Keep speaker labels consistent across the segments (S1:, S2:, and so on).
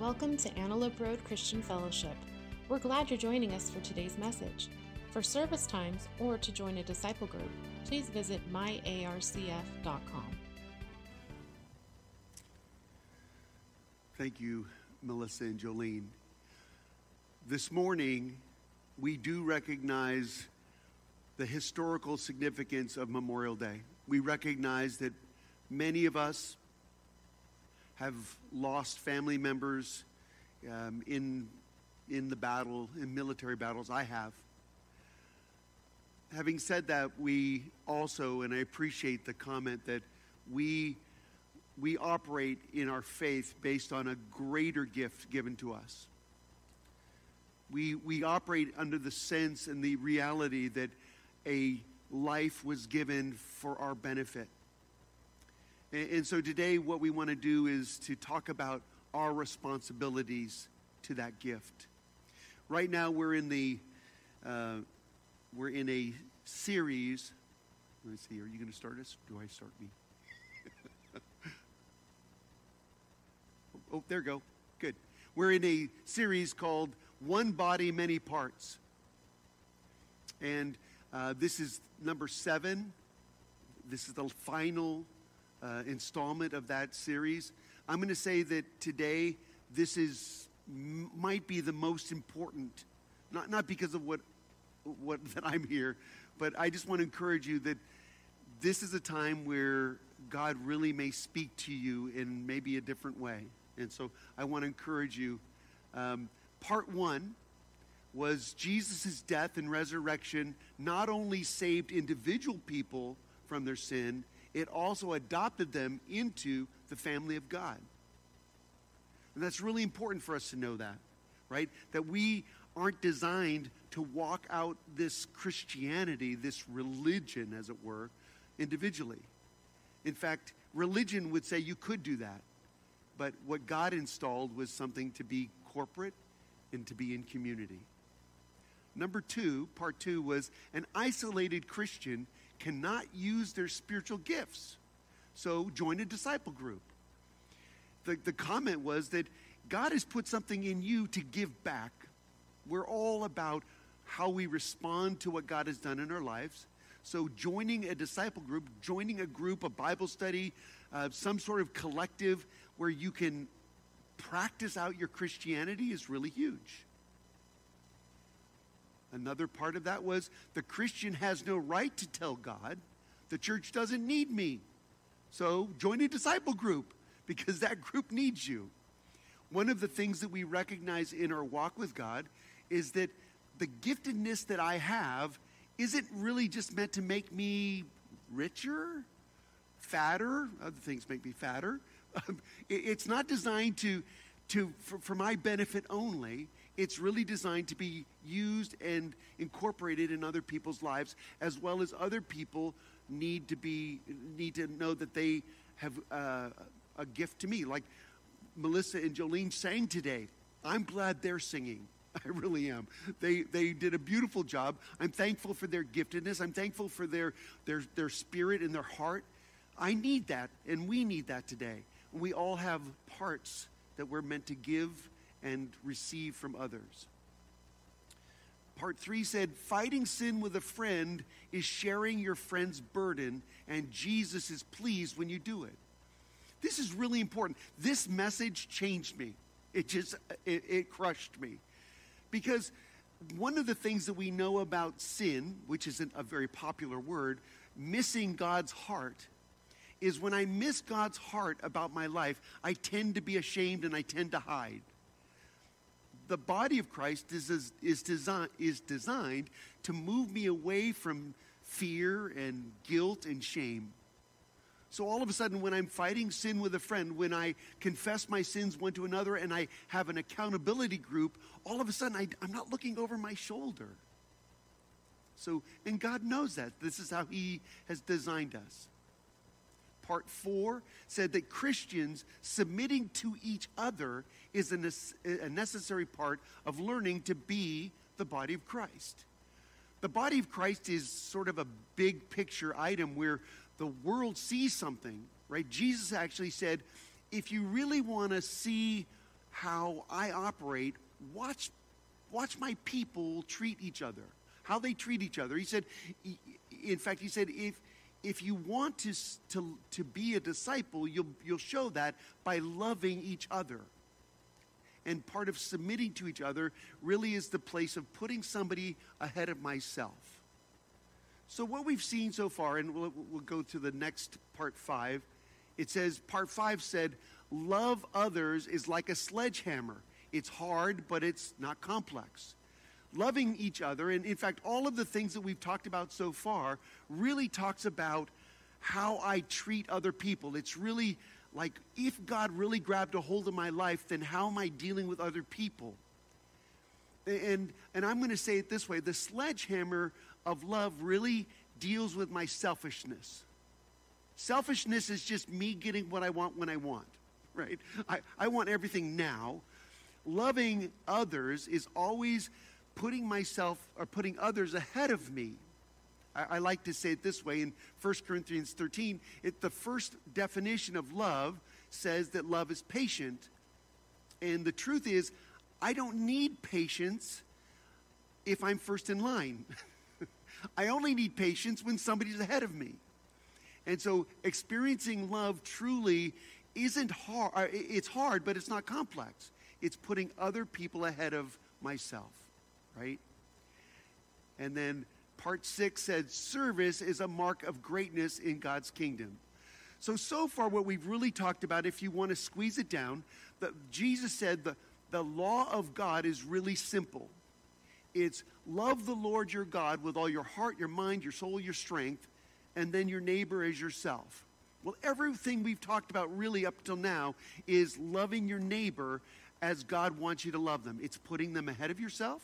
S1: Welcome to Antelope Road Christian Fellowship. We're glad you're joining us for today's message. For service times or to join a disciple group, please visit myarcf.com.
S2: Thank you, Melissa and Jolene. This morning, we do recognize the historical significance of Memorial Day. We recognize that many of us have lost family members um, in, in the battle, in military battles. I have. Having said that, we also, and I appreciate the comment that we, we operate in our faith based on a greater gift given to us. We, we operate under the sense and the reality that a life was given for our benefit. And, so today, what we want to do is to talk about our responsibilities to that gift. Right now, we're in the uh, we're in a series. Let me see. Are you going to start us? Do I start me? oh, there go. Good. We're in a series called One Body, Many Parts. And uh, this is number seven. This is the final uh, installment of that series. I'm going to say that today this is m- might be the most important, not not because of what what that I'm here, but I just want to encourage you that this is a time where God really may speak to you in maybe a different way, and so I want to encourage you. Um, part one was Jesus' death and resurrection not only saved individual people from their sin it also adopted them into the family of God. And that's really important for us to know that, right? That we aren't designed to walk out this Christianity, this religion, as it were, individually. In fact, religion would say you could do that. But what God installed was something to be corporate and to be in community. Number two, part two, was an isolated Christian cannot use their spiritual gifts. So join a disciple group. The, the comment was that God has put something in you to give back. We're all about how we respond to what God has done in our lives. So, joining a disciple group, joining a group, a Bible study, uh, some sort of collective where you can practice out your Christianity is really huge. Another part of that was the Christian has no right to tell God, the church doesn't need me. So join a disciple group because that group needs you. One of the things that we recognize in our walk with God is that the giftedness that I have isn't really just meant to make me richer, fatter. Other things make me fatter. it's not designed to, to for, for my benefit only it's really designed to be used and incorporated in other people's lives as well as other people need to be need to know that they have uh, a gift to me like melissa and jolene sang today i'm glad they're singing I really am. They they did a beautiful job. I'm thankful for their giftedness. I'm thankful for their their their spirit and their heart. I need that, and we need that today. We all have parts that we're meant to give and receive from others. Part three said, Fighting sin with a friend is sharing your friend's burden, and Jesus is pleased when you do it. This is really important. This message changed me. It just, it, it crushed me. Because one of the things that we know about sin, which isn't a very popular word, missing God's heart, is when I miss God's heart about my life, I tend to be ashamed and I tend to hide the body of Christ is, is, design, is designed to move me away from fear and guilt and shame. So all of a sudden, when I'm fighting sin with a friend, when I confess my sins one to another and I have an accountability group, all of a sudden I, I'm not looking over my shoulder. So, and God knows that. This is how He has designed us part four, said that Christians submitting to each other is a, necessary part of learning to be the body of Christ. The body of Christ is sort of a big picture item where the world sees something, right? Jesus actually said, if you really want to see how I operate, watch, watch my people treat each other, how they treat each other. He said, in fact, he said, if, if you want to, to, to be a disciple, you'll, you'll show that by loving each other. And part of submitting to each other really is the place of putting somebody ahead of myself. So, what we've seen so far, and we'll, we'll go to the next part five, it says, part five said, Love others is like a sledgehammer. It's hard, but it's not complex. Loving each other, and in fact, all of the things that we've talked about so far really talks about how I treat other people. It's really like if God really grabbed a hold of my life, then how am I dealing with other people? And, and I'm going to say it this way the sledgehammer of love really deals with my selfishness. Selfishness is just me getting what I want when I want, right? I, I want everything now. Loving others is always putting myself or putting others ahead of me. I, I like to say it this way in 1 Corinthians 13, it, the first definition of love says that love is patient. And the truth is, I don't need patience if I'm first in line. I only need patience when somebody's ahead of me. And so experiencing love truly isn't hard. Uh, it's hard, but it's not complex. It's putting other people ahead of myself, right? And then part six said service is a mark of greatness in God's kingdom. So, so far, what we've really talked about, if you want to squeeze it down, that Jesus said the, the law of God is really simple. It's love the Lord your God with all your heart, your mind, your soul, your strength, and then your neighbor as yourself. Well, everything we've talked about really up till now is loving your neighbor as God wants you to love them. It's putting them ahead of yourself,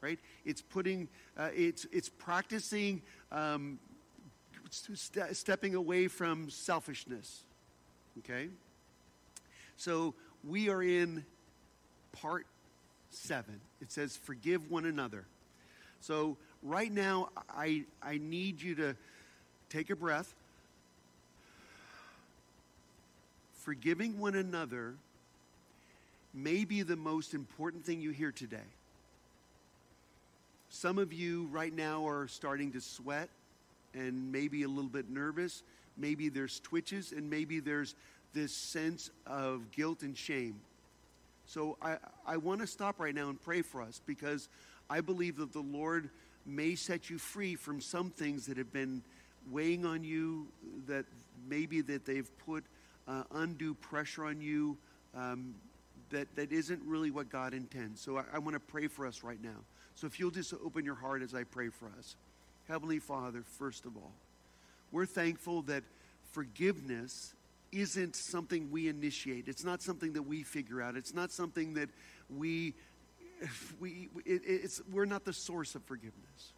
S2: right? It's putting, uh, it's, it's practicing um, st- stepping away from selfishness, okay? So we are in part seven. It says, forgive one another. So right now, I, I need you to take a breath. Forgiving one another may be the most important thing you hear today. Some of you right now are starting to sweat and maybe a little bit nervous. Maybe there's twitches and maybe there's this sense of guilt and shame. So I, I want to stop right now and pray for us because I believe that the Lord may set you free from some things that have been weighing on you, that maybe that they've put uh, undue pressure on you, um, that, that isn't really what God intends. So I, I want to pray for us right now. So if you'll just open your heart as I pray for us. Heavenly Father, first of all, we're thankful that forgiveness isn't something we initiate. It's not something that we figure out. It's not something that we, we it, it's, we're not the source of forgiveness.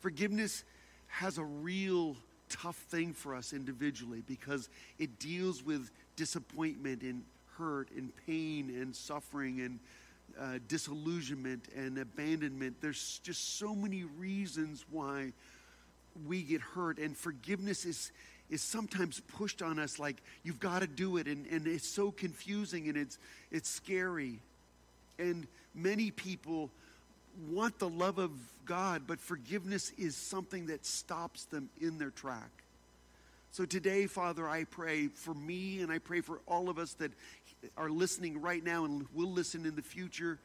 S2: Forgiveness has a real tough thing for us individually because it deals with disappointment and hurt and pain and suffering and uh, disillusionment and abandonment. There's just so many reasons why we get hurt, and forgiveness is is sometimes pushed on us like you've got to do it and, and it's so confusing and it's it's scary. And many people want the love of god but forgiveness is something that stops them in their track so today father i pray for me and i pray for all of us that are listening right now and will listen in the future,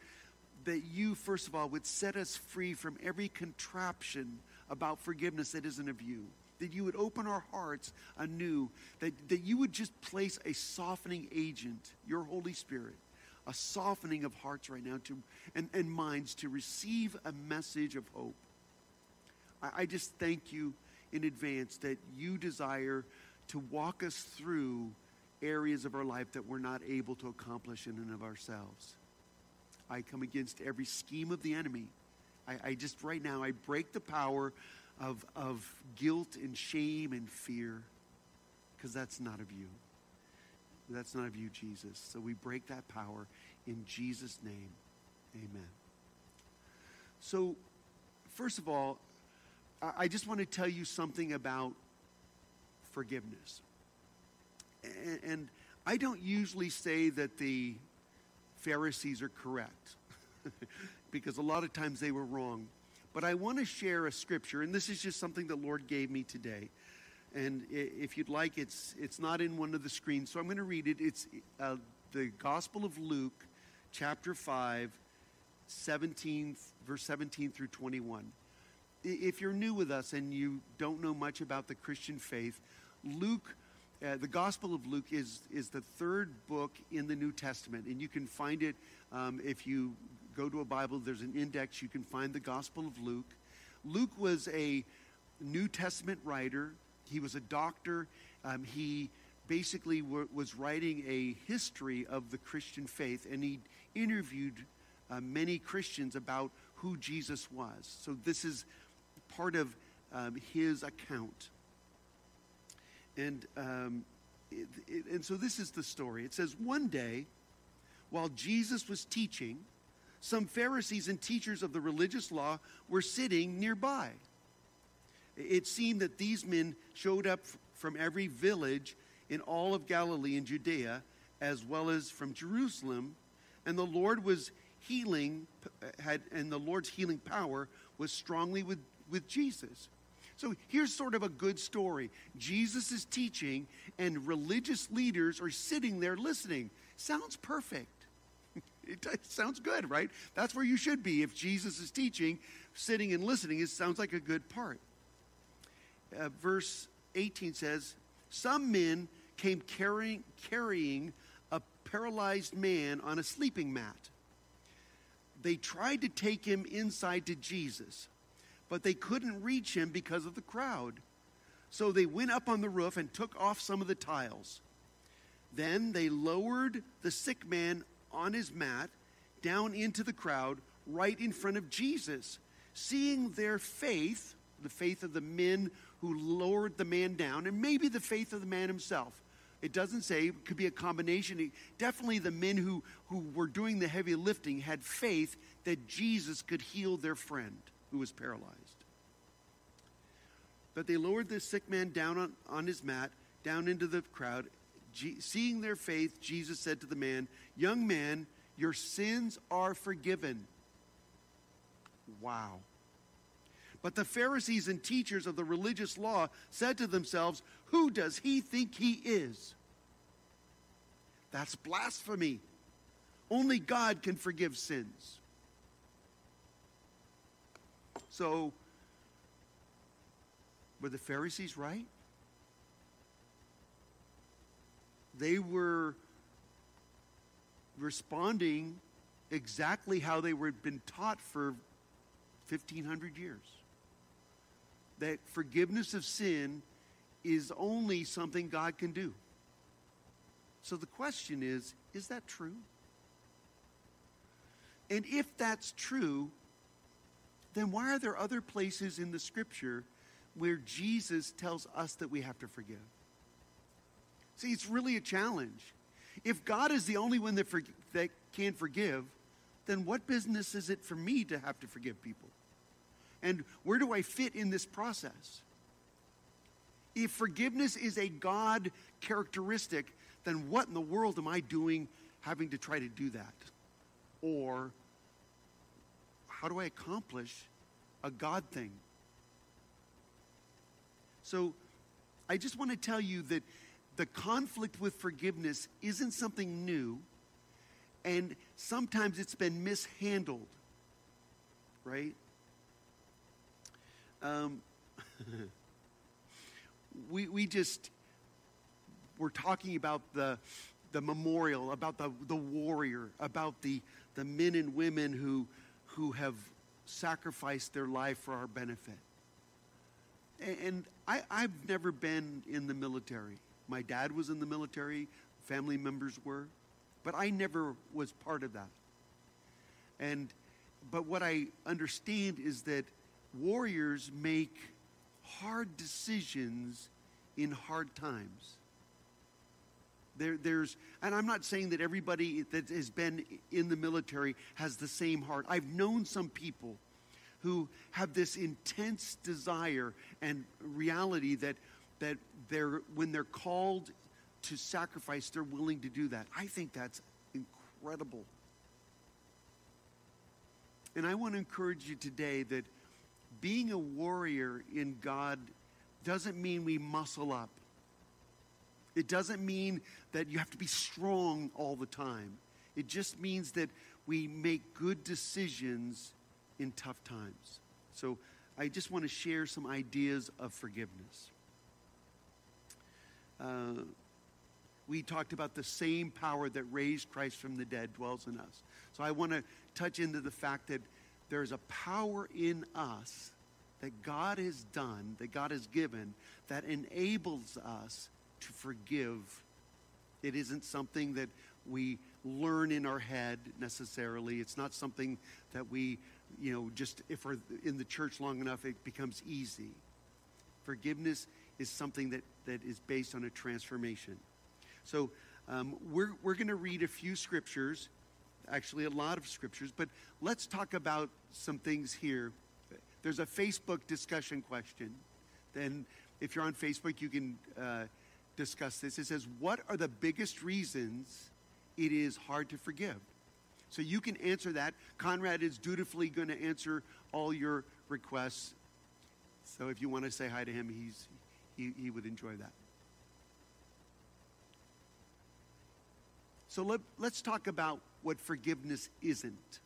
S2: that you, first of all, would set us free from every contraption about forgiveness that isn't of you. That you would open our hearts anew, that, that you would just place a softening agent, your Holy Spirit, a softening of hearts right now to, and, and minds to receive a message of hope. I, I just thank you in advance that you desire to walk us through areas of our life that we're not able to accomplish in and of ourselves. I come against every scheme of the enemy. I, I just, right now, I break the power of, of guilt and shame and fear because that's not of you. That's not of you, Jesus. So we break that power in Jesus' name. Amen. So, first of all, I just want to tell you something about forgiveness and I don't usually say that the Pharisees are correct because a lot of times they were wrong. But I want to share a scripture, and this is just something the Lord gave me today. And if you'd like, it's, it's not in one of the screens, so I'm going to read it. It's uh, the Gospel of Luke, chapter 5, 17, verse 17 through 21. If you're new with us and you don't know much about the Christian faith, Luke, uh, the Gospel of Luke is, is the third book in the New Testament, and you can find it um, if you go to a Bible, there's an index, you can find the Gospel of Luke. Luke was a New Testament writer, he was a doctor. Um, he basically w- was writing a history of the Christian faith, and he interviewed uh, many Christians about who Jesus was. So this is part of um, his account. And, um, it, it, and so this is the story. It says, One day, while Jesus was teaching, some Pharisees and teachers of the religious law were sitting nearby. It seemed that these men showed up from every village in all of Galilee and Judea, as well as from Jerusalem, and the Lord was healing, had, and the Lord's healing power was strongly with, with Jesus. So here's sort of a good story. Jesus is teaching, and religious leaders are sitting there listening. Sounds perfect. It sounds good, right? That's where you should be. If Jesus is teaching, sitting and listening, it sounds like a good part. Uh, verse 18 says, Some men came carrying, carrying a paralyzed man on a sleeping mat. They tried to take him inside to Jesus, but they couldn't reach him because of the crowd. So they went up on the roof and took off some of the tiles. Then they lowered the sick man on his mat down into the crowd right in front of Jesus. Seeing their faith, the faith of the men who lowered the man down, and maybe the faith of the man himself. It doesn't say, it could be a combination. Definitely the men who, who were doing the heavy lifting had faith that Jesus could heal their friend who was paralyzed. But they lowered the sick man down on, on his mat, down into the crowd, seeing their faith, Jesus said to the man, Young man, your sins are forgiven. Wow. But the Pharisees and teachers of the religious law said to themselves, Who does he think he is? That's blasphemy. Only God can forgive sins. So, were the Pharisees right? they were responding exactly how they were been taught for 1500 years that forgiveness of sin is only something God can do. So the question is is that true? And if that's true, then why are there other places in the scripture where Jesus tells us that we have to forgive? See, it's really a challenge. If God is the only one that, for, that can forgive, then what business is it for me to have to forgive people? And where do I fit in this process? If forgiveness is a God characteristic, then what in the world am I doing having to try to do that? Or how do I accomplish a God thing? So I just want to tell you that the conflict with forgiveness isn't something new, and sometimes it's been mishandled, right? Um, we, we just we're talking about the, the memorial, about the, the warrior, about the, the men and women who, who have sacrificed their life for our benefit. And, I, I've never been in the military. My dad was in the military, family members were, but I never was part of that. And but what I understand is that warriors make hard decisions in hard times. There, there's, and I'm not saying that everybody that has been in the military has the same heart. I've known some people who have this intense desire and reality that that they're, when they're called to sacrifice, they're willing to do that. I think that's incredible. And I want to encourage you today that being a warrior in God doesn't mean we muscle up. It doesn't mean that you have to be strong all the time. It just means that we make good decisions in tough times. So I just want to share some ideas of forgiveness. Uh, we talked about the same power that raised Christ from the dead dwells in us. So I want to touch into the fact that there's a power in us that God has done, that God has given, that enables us to forgive. It isn't something that we learn in our head necessarily. It's not something that we, you know, just if we're in the church long enough, it becomes easy. Forgiveness is something that, that is based on a transformation. So um, we're, we're going to read a few scriptures, actually, a lot of scriptures, but let's talk about some things here. There's a Facebook discussion question. Then, if you're on Facebook, you can uh, discuss this. It says, What are the biggest reasons it is hard to forgive? So you can answer that. Conrad is dutifully going to answer all your requests. So if you want to say hi to him, he's, he, he would enjoy that. So let, let's talk about what forgiveness isn't.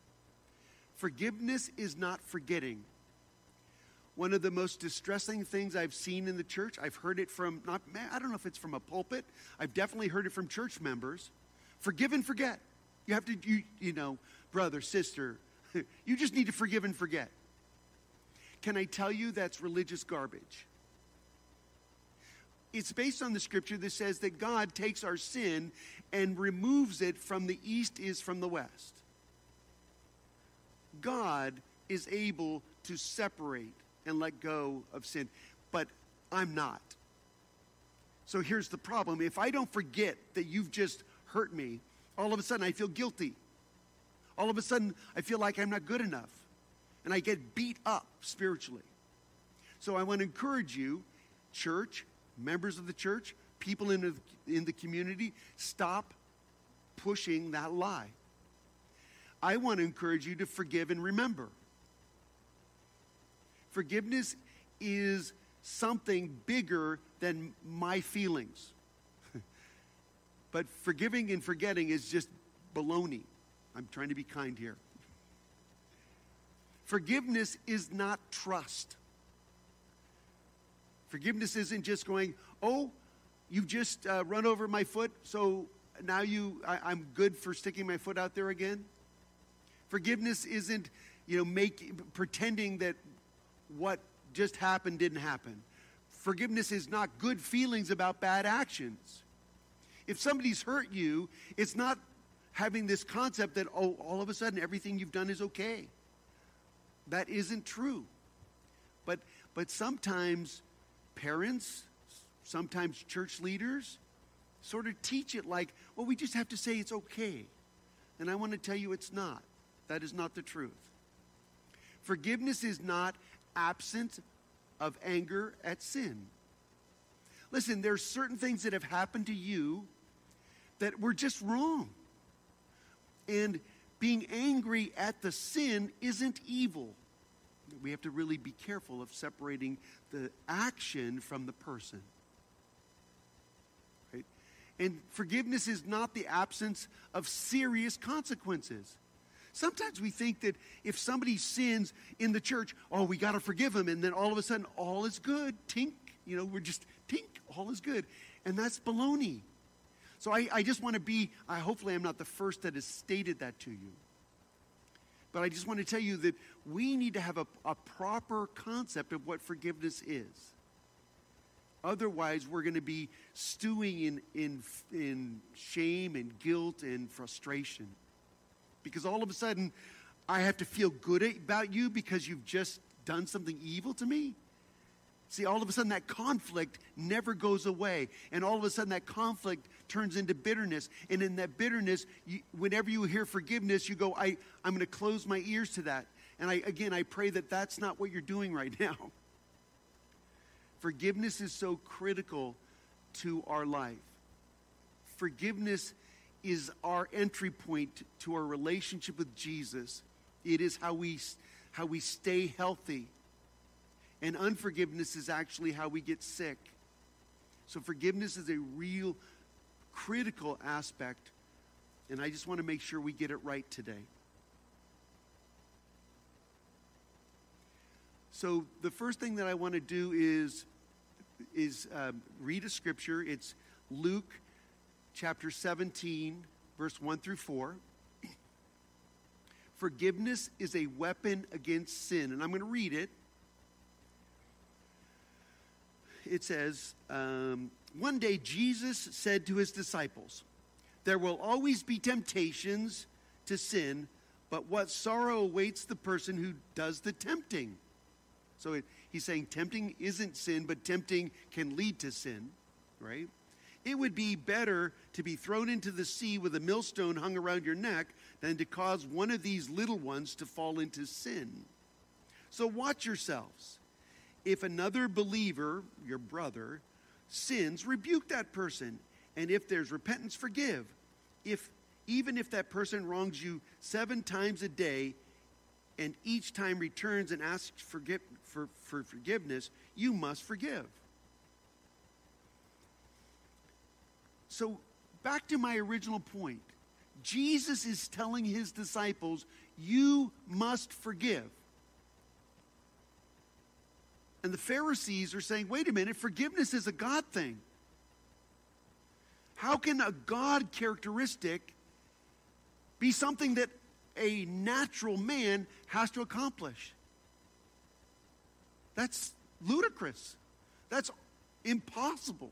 S2: Forgiveness is not forgetting. One of the most distressing things I've seen in the church, I've heard it from, not, I don't know if it's from a pulpit, I've definitely heard it from church members. Forgive and forget. You have to, you, you know, brother, sister, you just need to forgive and forget. Can I tell you that's religious garbage? It's based on the scripture that says that God takes our sin and removes it from the east is from the west. God is able to separate and let go of sin, but I'm not. So here's the problem if I don't forget that you've just hurt me, all of a sudden I feel guilty. All of a sudden I feel like I'm not good enough. And I get beat up spiritually. So I want to encourage you, church, members of the church, people in the, in the community, stop pushing that lie. I want to encourage you to forgive and remember. Forgiveness is something bigger than my feelings. but forgiving and forgetting is just baloney. I'm trying to be kind here. Forgiveness is not trust. Forgiveness isn't just going, oh, you've just uh, run over my foot, so now you, I, I'm good for sticking my foot out there again. Forgiveness isn't, you know, make, pretending that what just happened didn't happen. Forgiveness is not good feelings about bad actions. If somebody's hurt you, it's not having this concept that, oh, all of a sudden everything you've done is okay. That isn't true. But, but sometimes parents, sometimes church leaders, sort of teach it like, well, we just have to say it's okay. And I want to tell you it's not. That is not the truth. Forgiveness is not absence of anger at sin. Listen, there's certain things that have happened to you that were just wrong. And being angry at the sin isn't evil we have to really be careful of separating the action from the person. Right? And forgiveness is not the absence of serious consequences. Sometimes we think that if somebody sins in the church, oh, we got to forgive them, and then all of a sudden all is good. Tink, you know, we're just tink, all is good. And that's baloney. So I, I just want to be, I, hopefully, I'm not the first that has stated that to you. But I just want to tell you that we need to have a, a proper concept of what forgiveness is. Otherwise, we're going to be stewing in, in, in shame and guilt and frustration. Because all of a sudden, I have to feel good about you because you've just done something evil to me. See, all of a sudden that conflict never goes away. And all of a sudden that conflict turns into bitterness. And in that bitterness, you, whenever you hear forgiveness, you go, I, I'm going to close my ears to that. And I, again, I pray that that's not what you're doing right now. Forgiveness is so critical to our life. Forgiveness is our entry point to our relationship with Jesus It is how we, how we stay healthy. And unforgiveness is actually how we get sick. So forgiveness is a real critical aspect. And I just want to make sure we get it right today. So the first thing that I want to do is is um, read a scripture. It's Luke chapter 17, verse 1 through 4. Forgiveness is a weapon against sin. And I'm going to read it. It says, um, One day Jesus said to his disciples, There will always be temptations to sin, but what sorrow awaits the person who does the tempting? So it, he's saying tempting isn't sin, but tempting can lead to sin, right? It would be better to be thrown into the sea with a millstone hung around your neck than to cause one of these little ones to fall into sin. So watch yourselves. If another believer, your brother, sins, rebuke that person. And if there's repentance, forgive. If even if that person wrongs you seven times a day and each time returns and asks for, for, for forgiveness, you must forgive. So, back to my original point Jesus is telling his disciples, You must forgive. And the Pharisees are saying, Wait a minute, forgiveness is a God thing. How can a God characteristic be something that a natural man has to accomplish? That's ludicrous. That's impossible.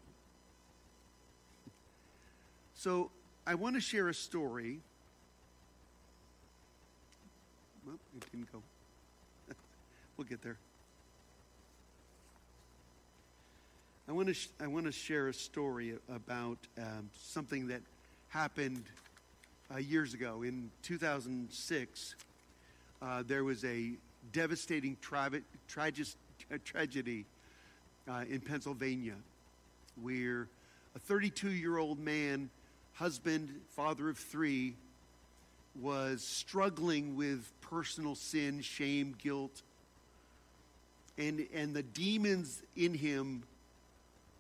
S2: So I want to share a story. Well, it didn't go. we'll get there. I want to sh- I want to share a story about um, something that happened uh, years ago in 2006. Uh, there was a devastating tra- tragedy tragedy uh, in Pennsylvania where a 32 year old man husband, father of three, was struggling with personal sin, shame, guilt. And, and the demons in him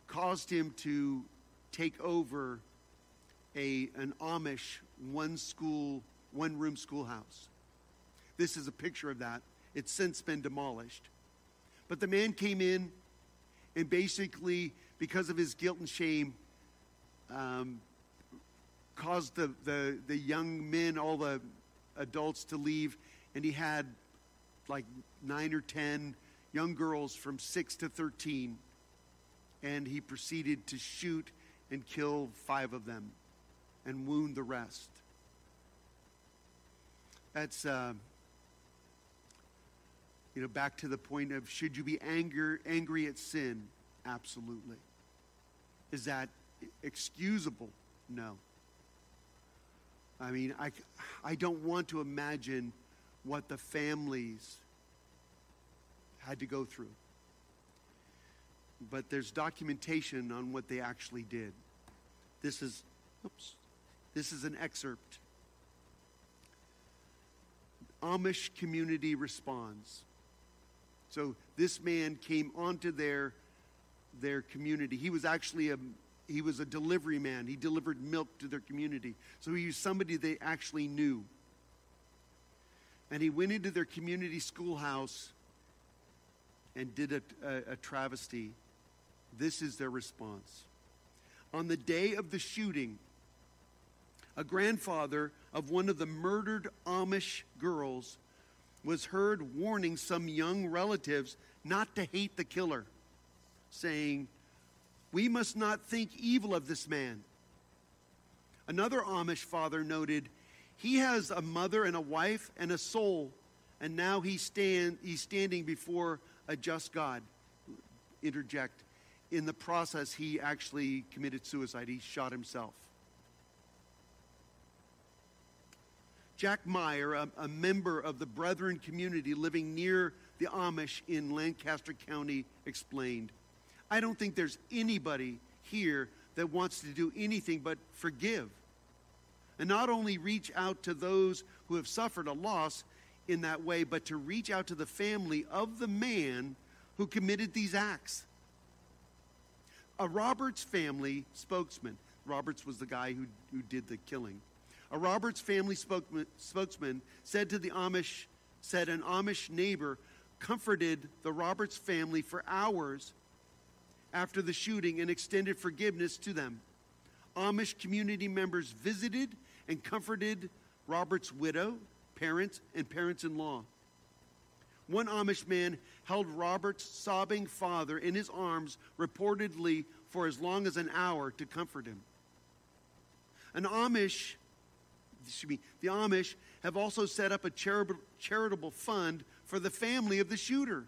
S2: caused him to take over a, an Amish one school, one room schoolhouse. This is a picture of that. It's since been demolished. But the man came in and basically, because of his guilt and shame, um, caused the, the, the young men, all the adults to leave, and he had like nine or ten young girls from 6 to 13, and he proceeded to shoot and kill five of them and wound the rest. That's, uh, you know, back to the point of should you be anger, angry at sin? Absolutely. Is that excusable? No. I mean, I, I don't want to imagine what the families had to go through. But there's documentation on what they actually did. This is, oops, this is an excerpt. Amish community responds. So this man came onto their, their community. He was actually a, he was a delivery man. He delivered milk to their community. So he was somebody they actually knew. And he went into their community schoolhouse and did a, a, a travesty. This is their response. On the day of the shooting, a grandfather of one of the murdered Amish girls was heard warning some young relatives not to hate the killer, saying, we must not think evil of this man. Another Amish father noted, He has a mother and a wife and a soul, and now he stand, he's standing before a just God. Interject. In the process, he actually committed suicide. He shot himself. Jack Meyer, a, a member of the Brethren community living near the Amish in Lancaster County, explained I don't think there's anybody here that wants to do anything but forgive. And not only reach out to those who have suffered a loss, in that way, but to reach out to the family of the man who committed these acts. A Roberts family spokesman, Roberts was the guy who, who did the killing. A Roberts family spokesman, spokesman said to the Amish, said an Amish neighbor comforted the Roberts family for hours after the shooting and extended forgiveness to them. Amish community members visited and comforted Robert's widow, parents, and parents in law. One Amish man held Robert's sobbing father in his arms, reportedly for as long as an hour, to comfort him. An Amish, excuse me, the Amish have also set up a charitable fund for the family of the shooter.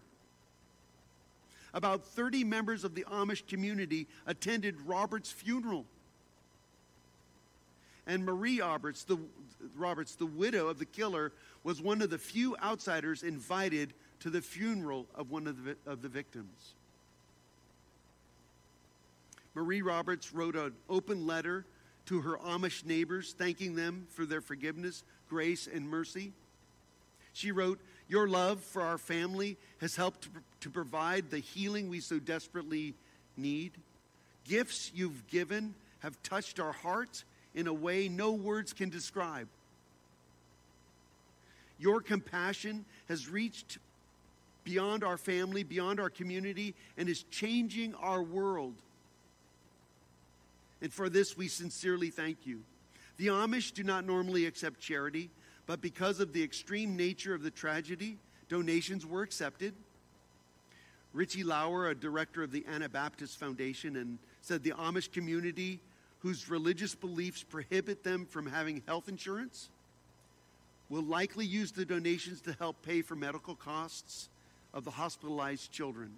S2: About 30 members of the Amish community attended Robert's funeral. And Marie Roberts, the, Roberts, the widow of the killer, was one of the few outsiders invited to the funeral of one of the, of the victims. Marie Roberts wrote an open letter to her Amish neighbors, thanking them for their forgiveness, grace, and mercy. She wrote, Your love for our family has helped to, provide the healing we so desperately need. Gifts you've given have touched our hearts in a way no words can describe. Your compassion has reached beyond our family, beyond our community, and is changing our world. And for this, we sincerely thank you. The Amish do not normally accept charity, but because of the extreme nature of the tragedy, donations were accepted. Richie Lauver, a director of the Anabaptist Foundation, and said the Amish community, whose religious beliefs prohibit them from having health insurance, will likely use the donations to help pay for medical costs of the hospitalized children.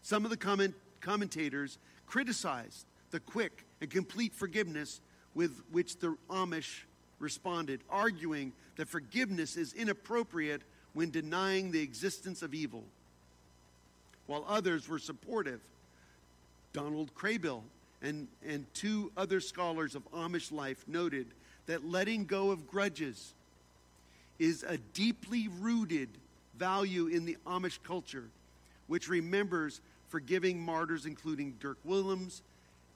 S2: Some of the comment, commentators criticized the quick and complete forgiveness with which the Amish responded, arguing that forgiveness is inappropriate when denying the existence of evil. While others were supportive, Donald Kraybill and, and two other scholars of Amish life noted that letting go of grudges is a deeply rooted value in the Amish culture, which remembers forgiving martyrs, including Dirk Willems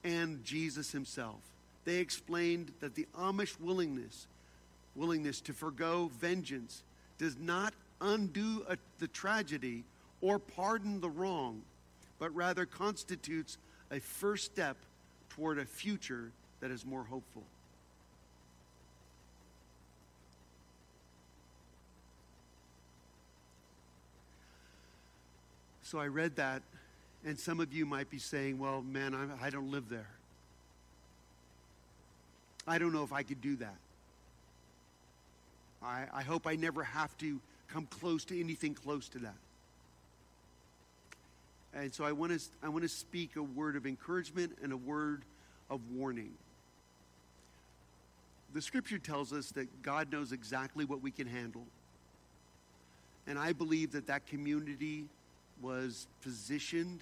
S2: and Jesus himself. They explained that the Amish willingness, willingness to forego vengeance does not undo a, the tragedy or pardon the wrong, but rather constitutes a first step toward a future that is more hopeful. So I read that, and some of you might be saying, well, man, I, I don't live there. I don't know if I could do that. I, I hope I never have to come close to anything close to that. And so I want to I want to speak a word of encouragement and a word of warning. The scripture tells us that God knows exactly what we can handle. And I believe that that community was positioned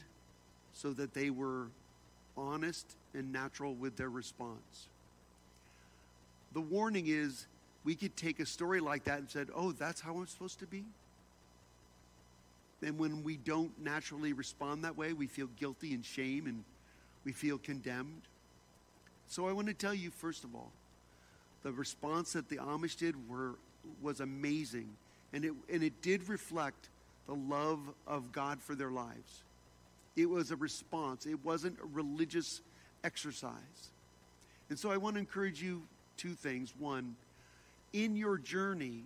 S2: so that they were honest and natural with their response. The warning is we could take a story like that and said, "Oh, that's how I'm supposed to be." And when we don't naturally respond that way, we feel guilty and shame and we feel condemned. So I want to tell you first of all, the response that the Amish did were was amazing and it and it did reflect the love of God for their lives. It was a response, it wasn't a religious exercise. And so I want to encourage you two things. One, in your journey,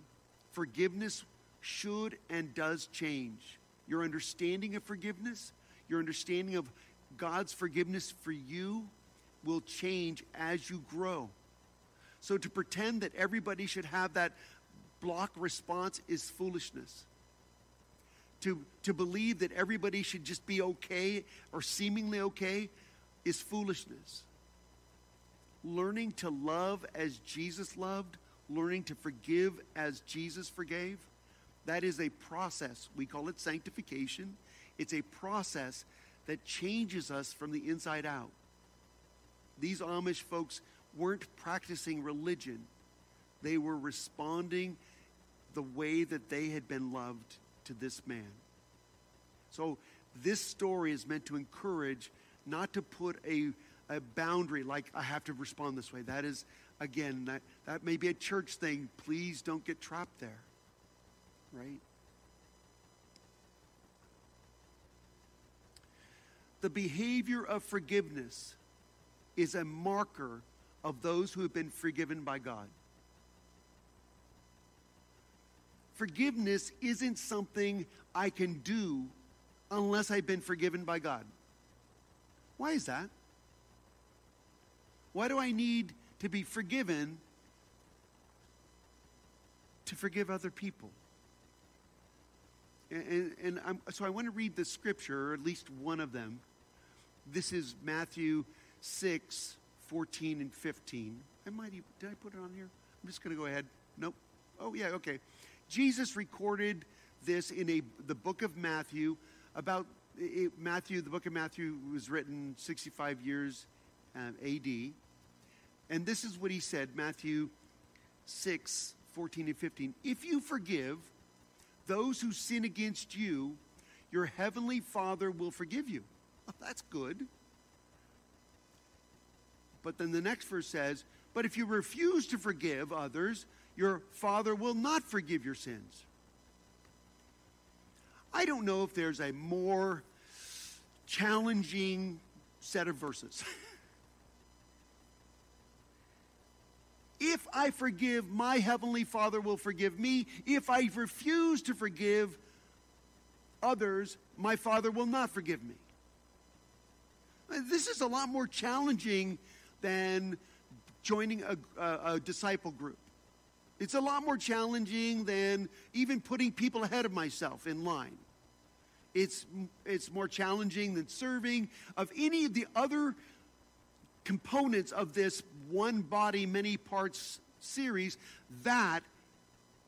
S2: forgiveness should and does change. Your understanding of forgiveness, your understanding of God's forgiveness for you will change as you grow. So to pretend that everybody should have that block response is foolishness to, to believe that everybody should just be okay or seemingly okay is foolishness. Learning to love as Jesus loved, learning to forgive as Jesus forgave, that is a process. We call it sanctification. It's a process that changes us from the inside out. These Amish folks weren't practicing religion, they were responding the way that they had been loved to this man. So this story is meant to encourage not to put a, a boundary like I have to respond this way. That is, again, that, that may be a church thing. Please don't get trapped there. Right? The behavior of forgiveness is a marker of those who have been forgiven by God. Forgiveness isn't something I can do unless I've been forgiven by God. Why is that? Why do I need to be forgiven to forgive other people? And, and, and so I want to read the scripture, or at least one of them. This is Matthew 6, 14 and 15. I might even, did I put it on here? I'm just going to go ahead. Nope. Oh, yeah, okay. Jesus recorded this in a, the book of Matthew about it, Matthew, the book of Matthew was written 65 years um, AD. And this is what he said Matthew 6, 14 and 15. If you forgive those who sin against you, your heavenly Father will forgive you. Oh, that's good. But then the next verse says, But if you refuse to forgive others, your Father will not forgive your sins. I don't know if there's a more challenging set of verses. if I forgive, my heavenly Father will forgive me. If I refuse to forgive others, my Father will not forgive me. This is a lot more challenging than joining a, a, a disciple group. It's a lot more challenging than even putting people ahead of myself in line. It's, it's more challenging than serving. Of any of the other components of this one body, many parts series, that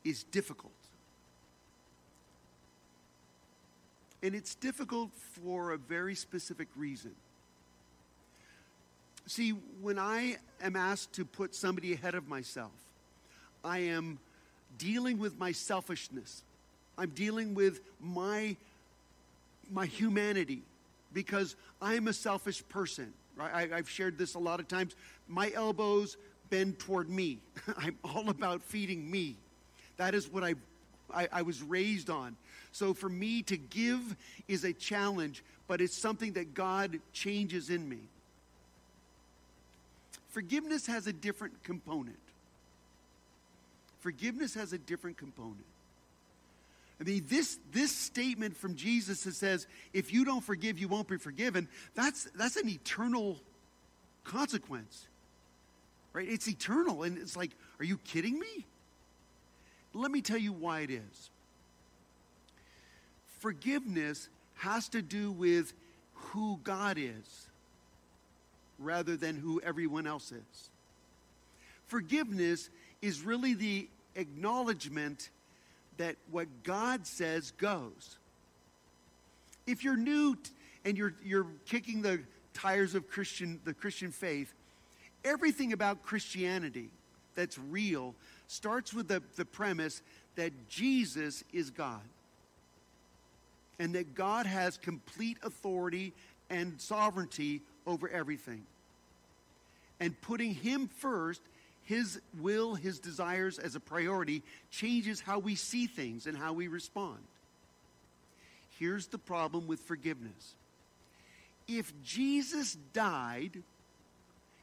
S2: is difficult. And it's difficult for a very specific reason. See, when I am asked to put somebody ahead of myself, I am dealing with my selfishness. I'm dealing with my, my humanity because I'm a selfish person. I, I've shared this a lot of times. My elbows bend toward me. I'm all about feeding me. That is what I, I, I was raised on. So for me to give is a challenge, but it's something that God changes in me. Forgiveness has a different component. Forgiveness has a different component. I mean, this, this statement from Jesus that says, if you don't forgive, you won't be forgiven, that's, that's an eternal consequence. Right? It's eternal. And it's like, are you kidding me? Let me tell you why it is. Forgiveness has to do with who God is rather than who everyone else is. Forgiveness is really the acknowledgement that what God says goes. If you're new and you're, you're kicking the tires of Christian, the Christian faith, everything about Christianity that's real starts with the, the premise that Jesus is God. And that God has complete authority and sovereignty over everything. And putting Him first his will, his desires as a priority changes how we see things and how we respond. Here's the problem with forgiveness. If Jesus died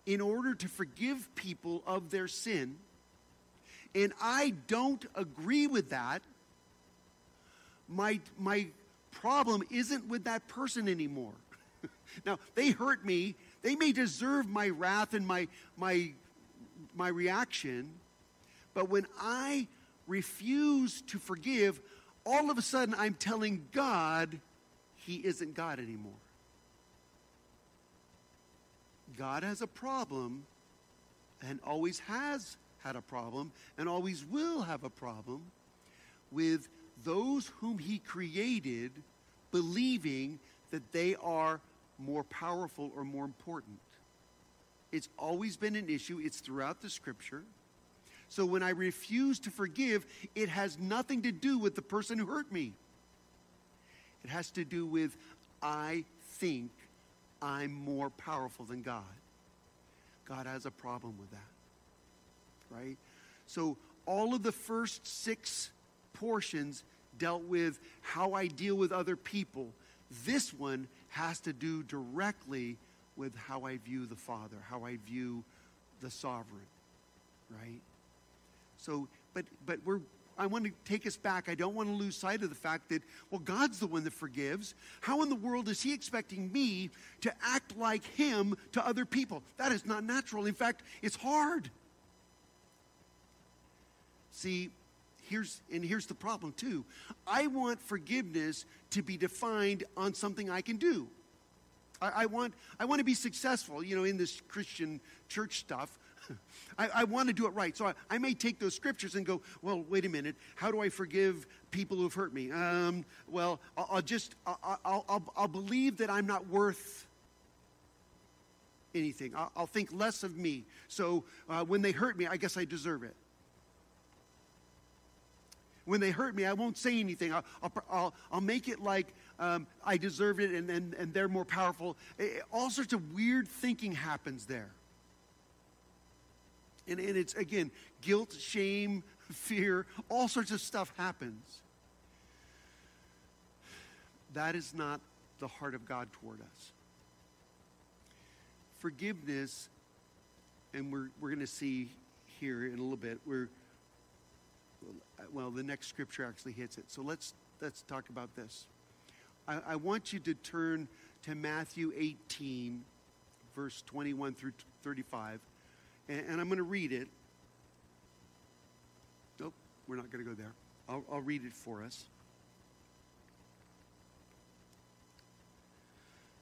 S2: in order to forgive people of their sin, and I don't agree with that, my, my problem isn't with that person anymore. now, they hurt me. They may deserve my wrath and my, my my reaction. But when I refuse to forgive, all of a sudden I'm telling God he isn't God anymore. God has a problem and always has had a problem and always will have a problem with those whom he created believing that they are more powerful or more important. It's always been an issue, it's throughout the scripture. So when I refuse to forgive, it has nothing to do with the person who hurt me. It has to do with I think I'm more powerful than God. God has a problem with that. Right? So all of the first six portions dealt with how I deal with other people. This one has to do directly with how I view the Father, how I view the sovereign, right? So, but but we're I want to take us back. I don't want to lose sight of the fact that, well, God's the one that forgives. How in the world is He expecting me to act like Him to other people? That is not natural. In fact, it's hard. See, here's and here's the problem too. I want forgiveness to be defined on something I can do. I, I want I want to be successful, you know, in this Christian church stuff. I, I, want to do it right. So I, I, may take those scriptures and go, well, wait a minute. How do I forgive people who have hurt me? Um, well, I'll, I'll just, I'll, I'll, I'll, believe that I'm not worth anything. I'll, think less of me. So uh, when they hurt me, I guess I deserve it. When they hurt me, I won't say anything. I'll, I'll, I'll, make it like um, I deserve it and, and, and they're more powerful. It, all sorts of weird thinking happens there. And, and it's, again, guilt, shame, fear, all sorts of stuff happens. That is not the heart of God toward us. Forgiveness, and we're, we're going to see here in a little bit, we're, well, the next scripture actually hits it. So let's, let's talk about this. I, I want you to turn to Matthew 18, verse 21 through 35 and, and I'm going to read it. Nope, we're not going to go there. I'll, I'll read it for us.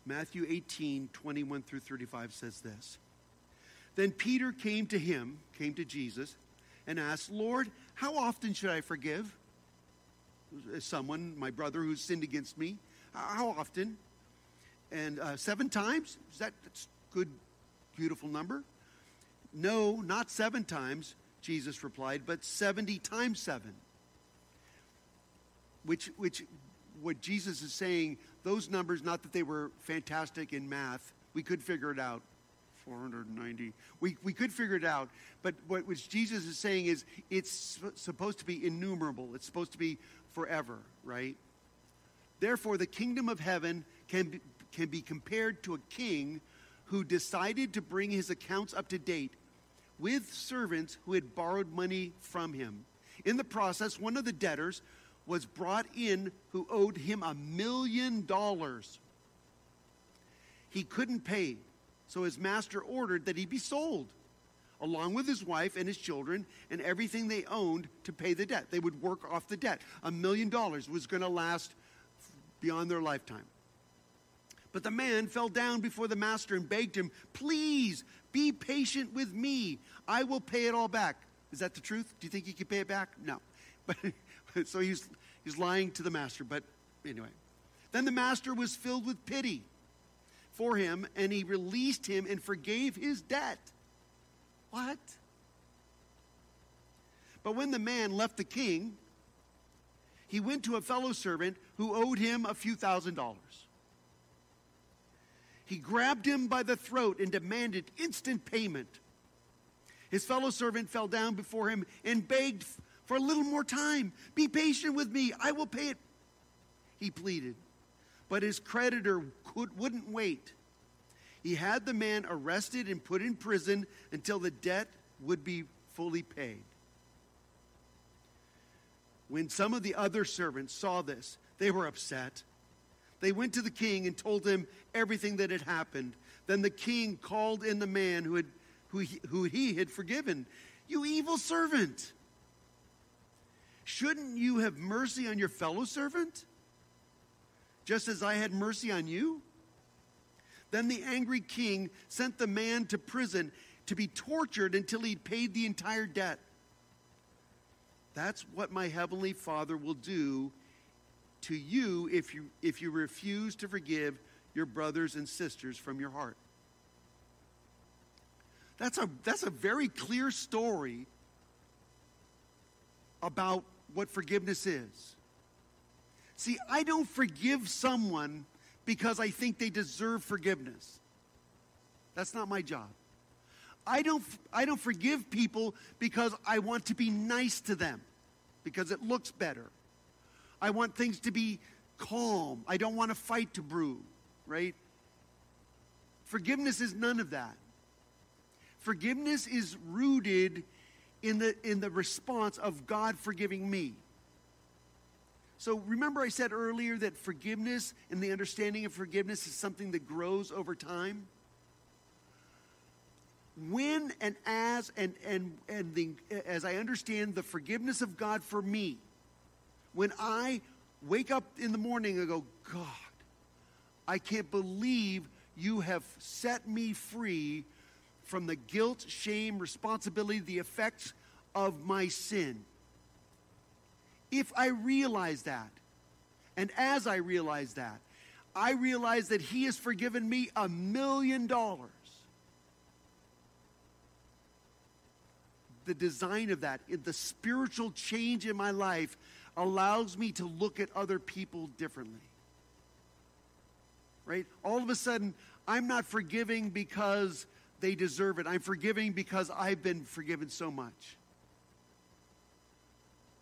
S2: Matthew 18, 21 through 35 says this. Then Peter came to him, came to Jesus, and asked, Lord, how often should I forgive someone, my brother who's sinned against me? How often? And uh, seven times? Is that that's good, beautiful number? No, not seven times, Jesus replied, but 70 times seven. Which, which, what Jesus is saying, those numbers, not that they were fantastic in math, we could figure it out. 490. We, we could figure it out. But what which Jesus is saying is it's supposed to be innumerable. It's supposed to be forever, right? Therefore, the kingdom of heaven can be, can be compared to a king who decided to bring his accounts up to date with servants who had borrowed money from him. In the process, one of the debtors was brought in who owed him a million dollars. He couldn't pay, so his master ordered that he be sold, along with his wife and his children and everything they owned to pay the debt. They would work off the debt. A million dollars was going to last beyond their lifetime. But the man fell down before the master and begged him, Please be patient with me. I will pay it all back. Is that the truth? Do you think he could pay it back? No. But so he's, he's lying to the master. But anyway. Then the master was filled with pity for him, and he released him and forgave his debt. What? But when the man left the king, he went to a fellow servant who owed him a few thousand dollars. He grabbed him by the throat and demanded instant payment. His fellow servant fell down before him and begged for a little more time. Be patient with me, I will pay it. He pleaded. But his creditor could, wouldn't wait. He had the man arrested and put in prison until the debt would be fully paid. When some of the other servants saw this, they were upset they went to the king and told him everything that had happened. Then the king called in the man who, had, who, he, who he had forgiven. You evil servant! Shouldn't you have mercy on your fellow servant? Just as I had mercy on you? Then the angry king sent the man to prison to be tortured until he'd paid the entire debt. That's what my heavenly Father will do to you if you, if you refuse to forgive your brothers and sisters from your heart. That's a, that's a very clear story about what forgiveness is. See, I don't forgive someone because I think they deserve forgiveness. That's not my job. I don't, I don't forgive people because I want to be nice to them, because it looks better. I want things to be calm. I don't want a fight to brew, right? Forgiveness is none of that. Forgiveness is rooted in the, in the response of God forgiving me. So remember, I said earlier that forgiveness and the understanding of forgiveness is something that grows over time? When and as and, and, and the, as I understand the forgiveness of God for me, when I wake up in the morning and go, God, I can't believe you have set me free from the guilt, shame, responsibility, the effects of my sin. If I realize that, and as I realize that, I realize that He has forgiven me a million dollars. The design of that, the spiritual change in my life, allows me to look at other people differently. Right? All of a sudden, I'm not forgiving because they deserve it. I'm forgiving because I've been forgiven so much.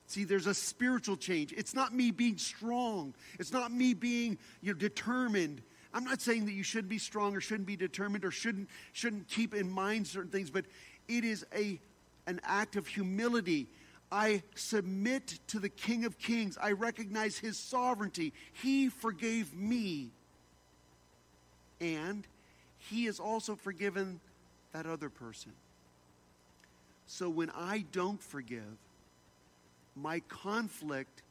S2: See, there's a spiritual change. It's not me being strong. It's not me being you know, determined. I'm not saying that you shouldn't be strong or shouldn't be determined or shouldn't, shouldn't keep in mind certain things, but it is a, an act of humility. I submit to the King of Kings. I recognize his sovereignty. He forgave me. And he has also forgiven that other person. So when I don't forgive, my conflict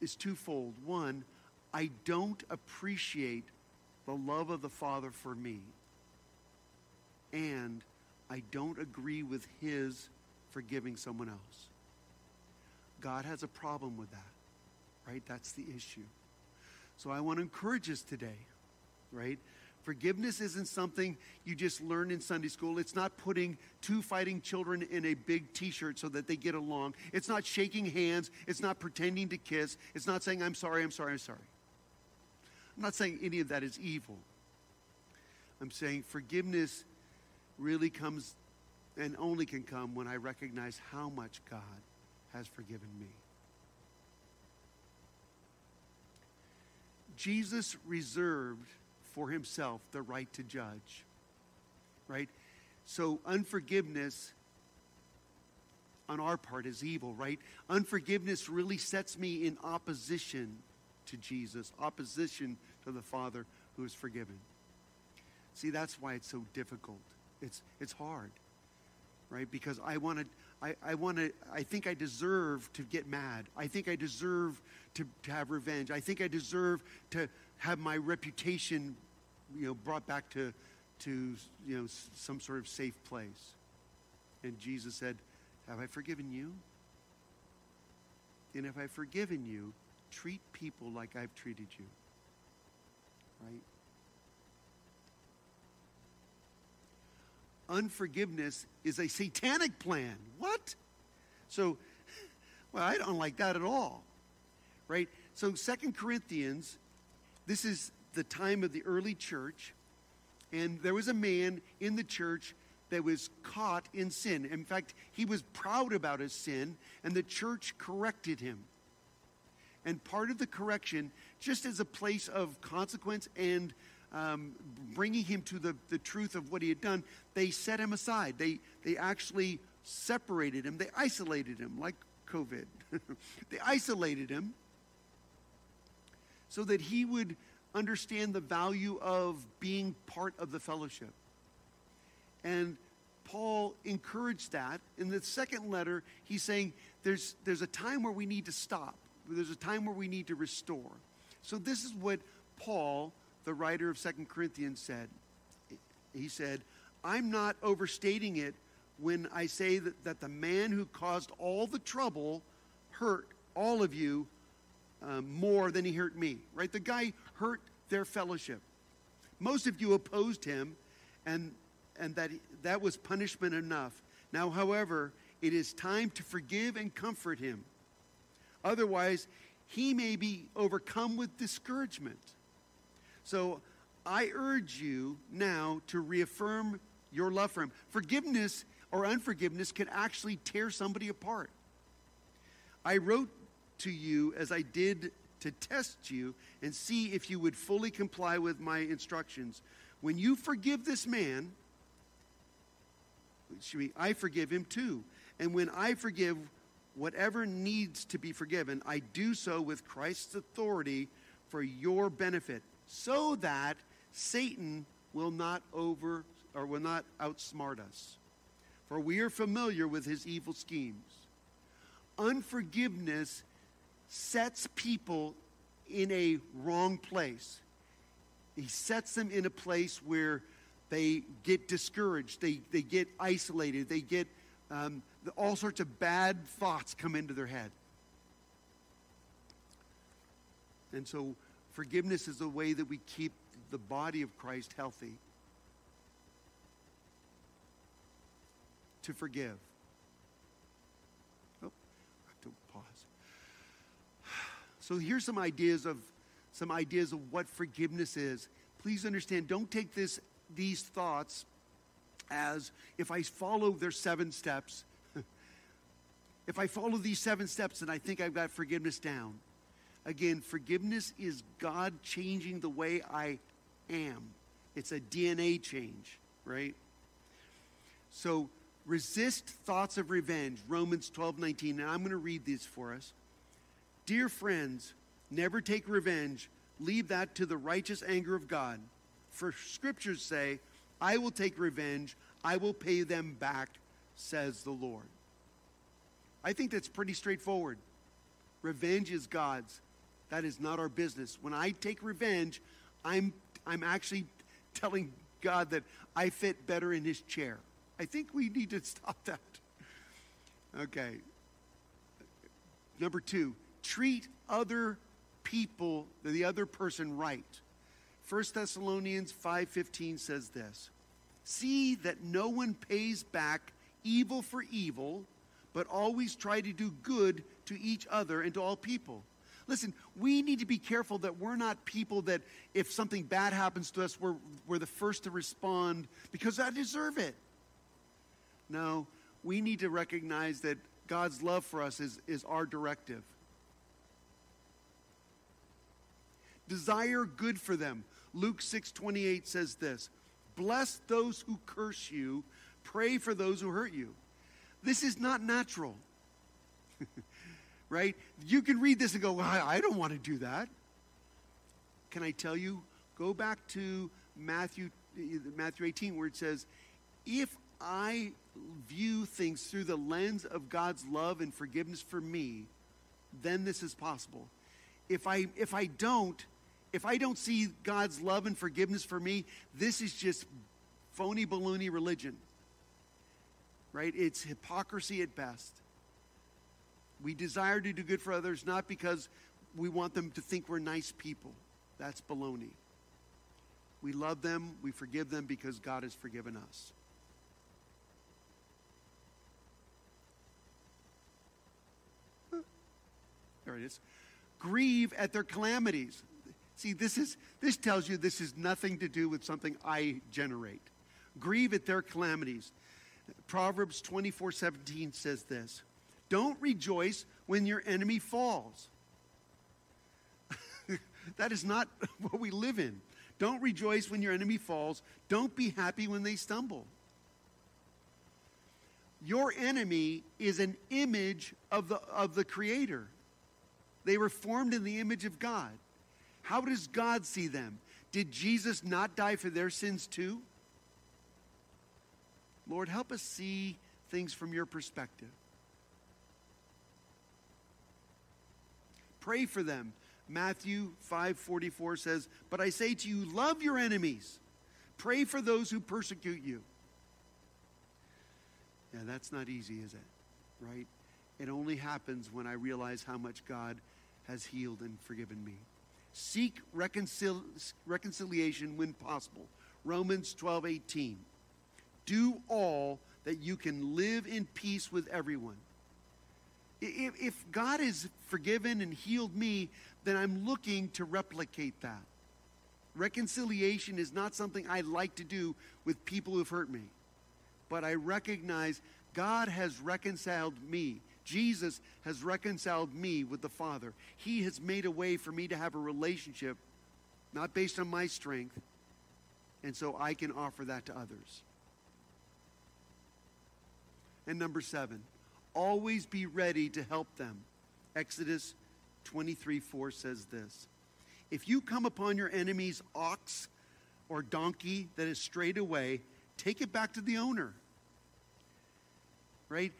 S2: is twofold. One, I don't appreciate the love of the Father for me, and I don't agree with His forgiving someone else. God has a problem with that, right? That's the issue. So I want to encourage us today, right? Forgiveness isn't something you just learn in Sunday school. It's not putting two fighting children in a big t shirt so that they get along. It's not shaking hands. It's not pretending to kiss. It's not saying, I'm sorry, I'm sorry, I'm sorry. I'm not saying any of that is evil. I'm saying forgiveness really comes and only can come when I recognize how much God has forgiven me. Jesus reserved for himself the right to judge. Right? So unforgiveness on our part is evil, right? Unforgiveness really sets me in opposition to Jesus, opposition to the Father who is forgiven. See, that's why it's so difficult. It's, it's hard, right? Because I want to, I, I want to, I think I deserve to get mad. I think I deserve to, to have revenge. I think I deserve to have my reputation, you know, brought back to, to you know, some sort of safe place. And Jesus said, Have I forgiven you? And if I've forgiven you, treat people like I've treated you. Right? Unforgiveness is a satanic plan. What? So, well, I don't like that at all. Right? So, Second Corinthians this is the time of the early church, and there was a man in the church that was caught in sin. In fact, he was proud about his sin, and the church corrected him. And part of the correction, just as a place of consequence and um, bringing him to the, the truth of what he had done, they set him aside. They, they actually separated him, they isolated him, like COVID. they isolated him so that he would understand the value of being part of the fellowship. And Paul encouraged that. In the second letter, he's saying there's, there's a time where we need to stop, there's a time where we need to restore. So, this is what Paul, the writer of Second Corinthians, said. He said, I'm not overstating it when I say that, that the man who caused all the trouble hurt all of you um, more than he hurt me, right? The guy hurt their fellowship. Most of you opposed him, and, and that, that was punishment enough. Now, however, it is time to forgive and comfort him. Otherwise, he may be overcome with discouragement. So I urge you now to reaffirm your love for him. Forgiveness or unforgiveness can actually tear somebody apart. I wrote to you as I did to test you and see if you would fully comply with my instructions. When you forgive this man, I forgive him too. And when I forgive whatever needs to be forgiven, I do so with Christ's authority for your benefit, so that Satan will not over or will not outsmart us. For we are familiar with his evil schemes. Unforgiveness sets people in a wrong place. He sets them in a place where they get discouraged, they, they get isolated, they get um, all sorts of bad thoughts come into their head. And so, forgiveness is the way that we keep the body of Christ healthy. To forgive. Oh, I have to pause. So here's some ideas of some ideas of what forgiveness is. Please understand, don't take this these thoughts as if I follow their seven steps, if I follow these seven steps and I think I've got forgiveness down. Again, forgiveness is God changing the way I am. It's a DNA change, right? So resist thoughts of revenge, Romans 12, 19. And I'm going to read these for us. Dear friends, never take revenge. Leave that to the righteous anger of God. For scriptures say, I will take revenge, I will pay them back, says the Lord. I think that's pretty straightforward. Revenge is God's. That is not our business. When I take revenge, I'm, I'm actually telling God that I fit better in his chair. I think we need to stop that. Okay. Number two, treat other people, the other person right. 1 Thessalonians 5:15 says this. See that no one pays back evil for evil, but always try to do good to each other and to all people. Listen, we need to be careful that we're not people that if something bad happens to us, we're, we're the first to respond because I deserve it. No, we need to recognize that God's love for us is, is our directive. Desire good for them. Luke 6:28 says this, "Bless those who curse you, pray for those who hurt you." This is not natural. Right? You can read this and go, well, I don't want to do that. Can I tell you? Go back to Matthew Matthew 18 where it says, "If I view things through the lens of God's love and forgiveness for me, then this is possible. If I if I don't, if I don't see God's love and forgiveness for me, this is just phony baloney religion. Right? It's hypocrisy at best. We desire to do good for others not because we want them to think we're nice people. That's baloney. We love them, we forgive them because God has forgiven us. There it is. Grieve at their calamities. See, this is this tells you this is nothing to do with something I generate. Grieve at their calamities. Proverbs 24 17 says this Don't rejoice when your enemy falls. that is not what we live in. Don't rejoice when your enemy falls. Don't be happy when they stumble. Your enemy is an image of the, of the Creator. They were formed in the image of God. How does God see them? Did Jesus not die for their sins too? Lord, help us see things from your perspective. Pray for them. Matthew 5:44 says, "But I say to you, love your enemies. Pray for those who persecute you." Yeah, that's not easy, is it? Right? It only happens when I realize how much God has healed and forgiven me. Seek reconcil- reconciliation when possible. Romans 12 18. Do all that you can live in peace with everyone. If, God has forgiven and healed me, then I'm looking to replicate that. Reconciliation is not something I like to do with people who've hurt me, but I recognize God has reconciled me. Jesus has reconciled me with the Father. He has made a way for me to have a relationship, not based on my strength, and so I can offer that to others. And number seven, always be ready to help them. Exodus 23 4 says this If you come upon your enemy's ox or donkey that is strayed away, take it back to the owner. Right?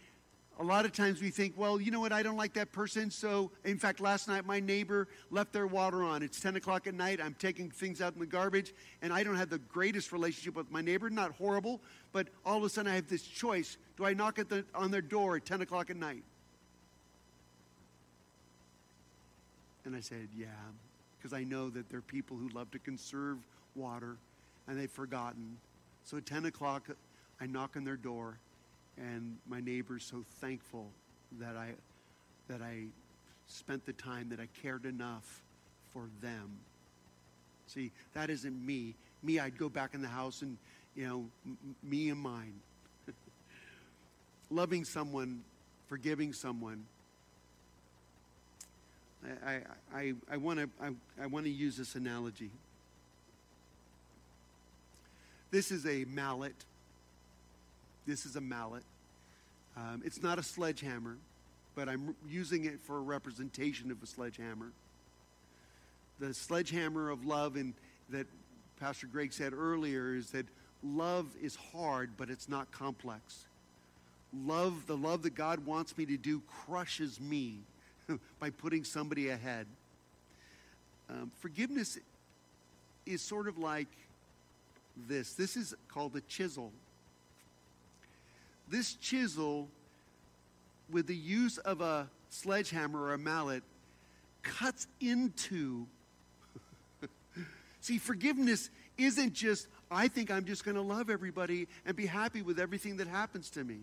S2: A lot of times we think, well, you know what, I don't like that person. So, in fact, last night my neighbor left their water on. It's 10 o'clock at night. I'm taking things out in the garbage, and I don't have the greatest relationship with my neighbor. Not horrible, but all of a sudden I have this choice. Do I knock the, on their door at 10 o'clock at night? And I said, yeah, because I know that there are people who love to conserve water, and they've forgotten. So at 10 o'clock, I knock on their door and my neighbor's so thankful that I that I spent the time that I cared enough for them. See, that isn't me. Me, I'd go back in the house and you know, m- me and mine. Loving someone, forgiving someone. I, I, I want to I, I want to use this analogy. This is a mallet this is a mallet. Um, it's not a sledgehammer, but I'm using it for a representation of a sledgehammer. The sledgehammer of love, and that Pastor Greg said earlier, is that love is hard, but it's not complex. Love, the love that God wants me to do, crushes me by putting somebody ahead. Um, forgiveness is sort of like this. This is called a chisel. This chisel, with the use of a sledgehammer or a mallet, cuts into. See, forgiveness isn't just, I think I'm just going to love everybody and be happy with everything that happens to me.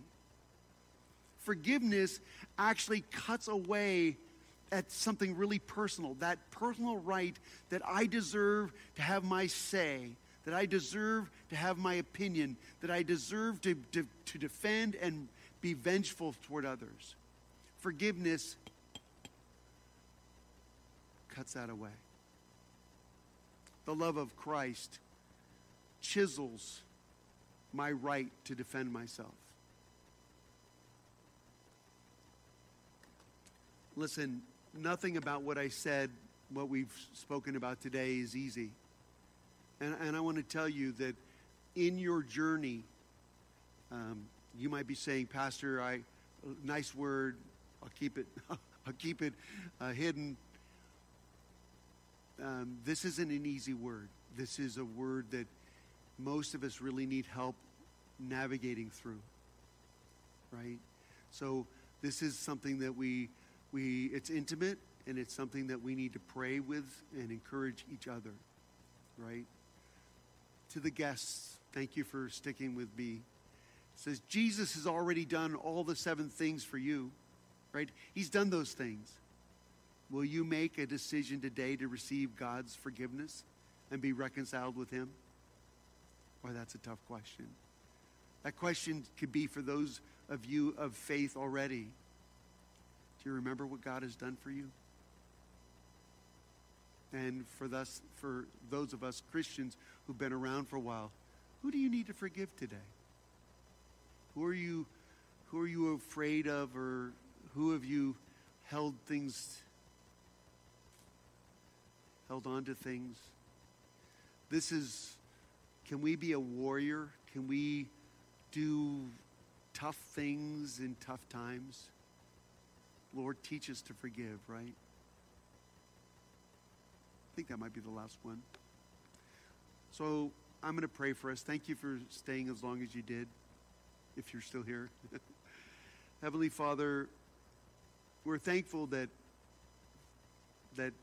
S2: Forgiveness actually cuts away at something really personal, that personal right that I deserve to have my say, that I deserve to have my opinion, that I deserve to, to, to defend and be vengeful toward others. Forgiveness cuts that away. The love of Christ chisels my right to defend myself. Listen, nothing about what I said, what we've spoken about today, is easy. And, and I want to tell you that in your journey, um, you might be saying, Pastor, I, nice word, I'll keep it, I'll keep it uh, hidden. Um, this isn't an easy word. This is a word that most of us really need help navigating through. Right? So this is something that we we it's intimate and it's something that we need to pray with and encourage each other. Right? To the guests, thank you for sticking with me. It says, Jesus has already done all the seven things for you, right? He's done those things. Will you make a decision today to receive God's forgiveness and be reconciled with Him? Boy, that's a tough question. That question could be for those of you of faith already. Do you remember what God has done for you? And for, thus, for those of us Christians who've been around for a while, who do you need to forgive today? Who are you, who are you afraid of, or who have you held things, held on to things? This is, can we be a warrior? Can we do tough things in tough times? Lord, teach us to forgive, right? I think that might be the last one. So I'm going to pray for us. Thank you for staying as long as you did, if you're still here. Heavenly Father, we're thankful that that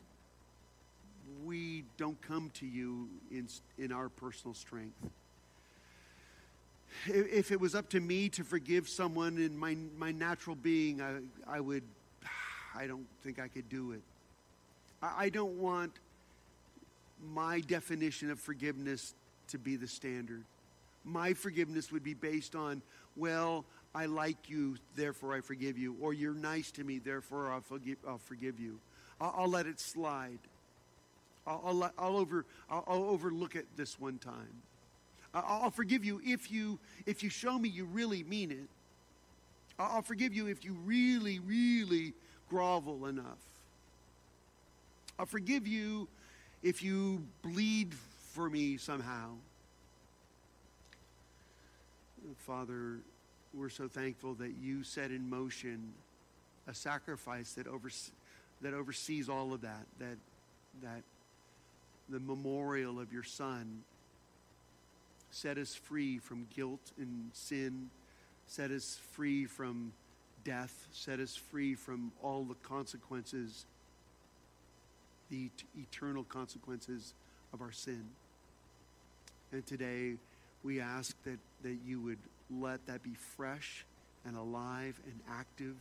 S2: we don't come to you in, in our personal strength. If it was up to me to forgive someone in my, my natural being, I, I would, I don't think I could do it. I, I don't want my definition of forgiveness to be the standard. My forgiveness would be based on, well, I like you, therefore I forgive you, or you're nice to me, therefore I'll forgive, I'll forgive you. I'll, I'll let it slide. I'll, I'll, I'll over, I'll, overlook it this one time. I'll forgive you if you if you show me you really mean it. I'll forgive you if you really, really grovel enough. I'll forgive you if you bleed for me somehow. Father, we're so thankful that you set in motion a sacrifice that overs- that oversees all of that, that that the memorial of your son set us free from guilt and sin, set us free from death, set us free from all the consequences, the et- eternal consequences of our sin. And today we ask that, that you would let that be fresh and alive and active,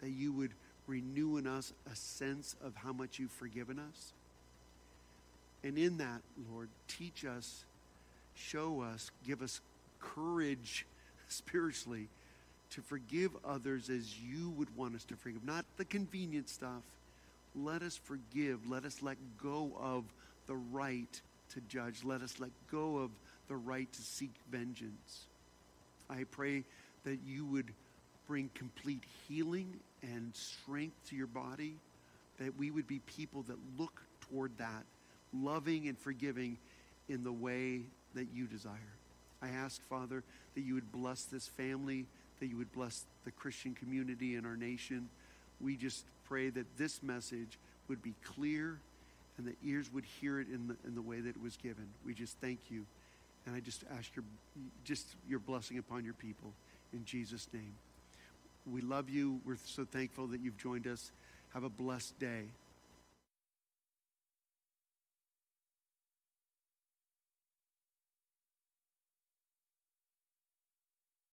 S2: that you would renew in us a sense of how much you've forgiven us. And in that, Lord, teach us, show us, give us courage spiritually to forgive others as you would want us to forgive, not the convenient stuff. Let us forgive. Let us let go of the right to judge. Let us let go of the right to seek vengeance. I pray that you would bring complete healing and strength to your body, that we would be people that look toward that, loving and forgiving in the way that you desire. I ask, Father, that you would bless this family, that you would bless the Christian community in our nation. We just pray that this message would be clear and the ears would hear it in the, in the way that it was given. We just thank you. And I just ask your, just your blessing upon your people in Jesus' name. We love you. We're so thankful that you've joined us. Have a blessed day.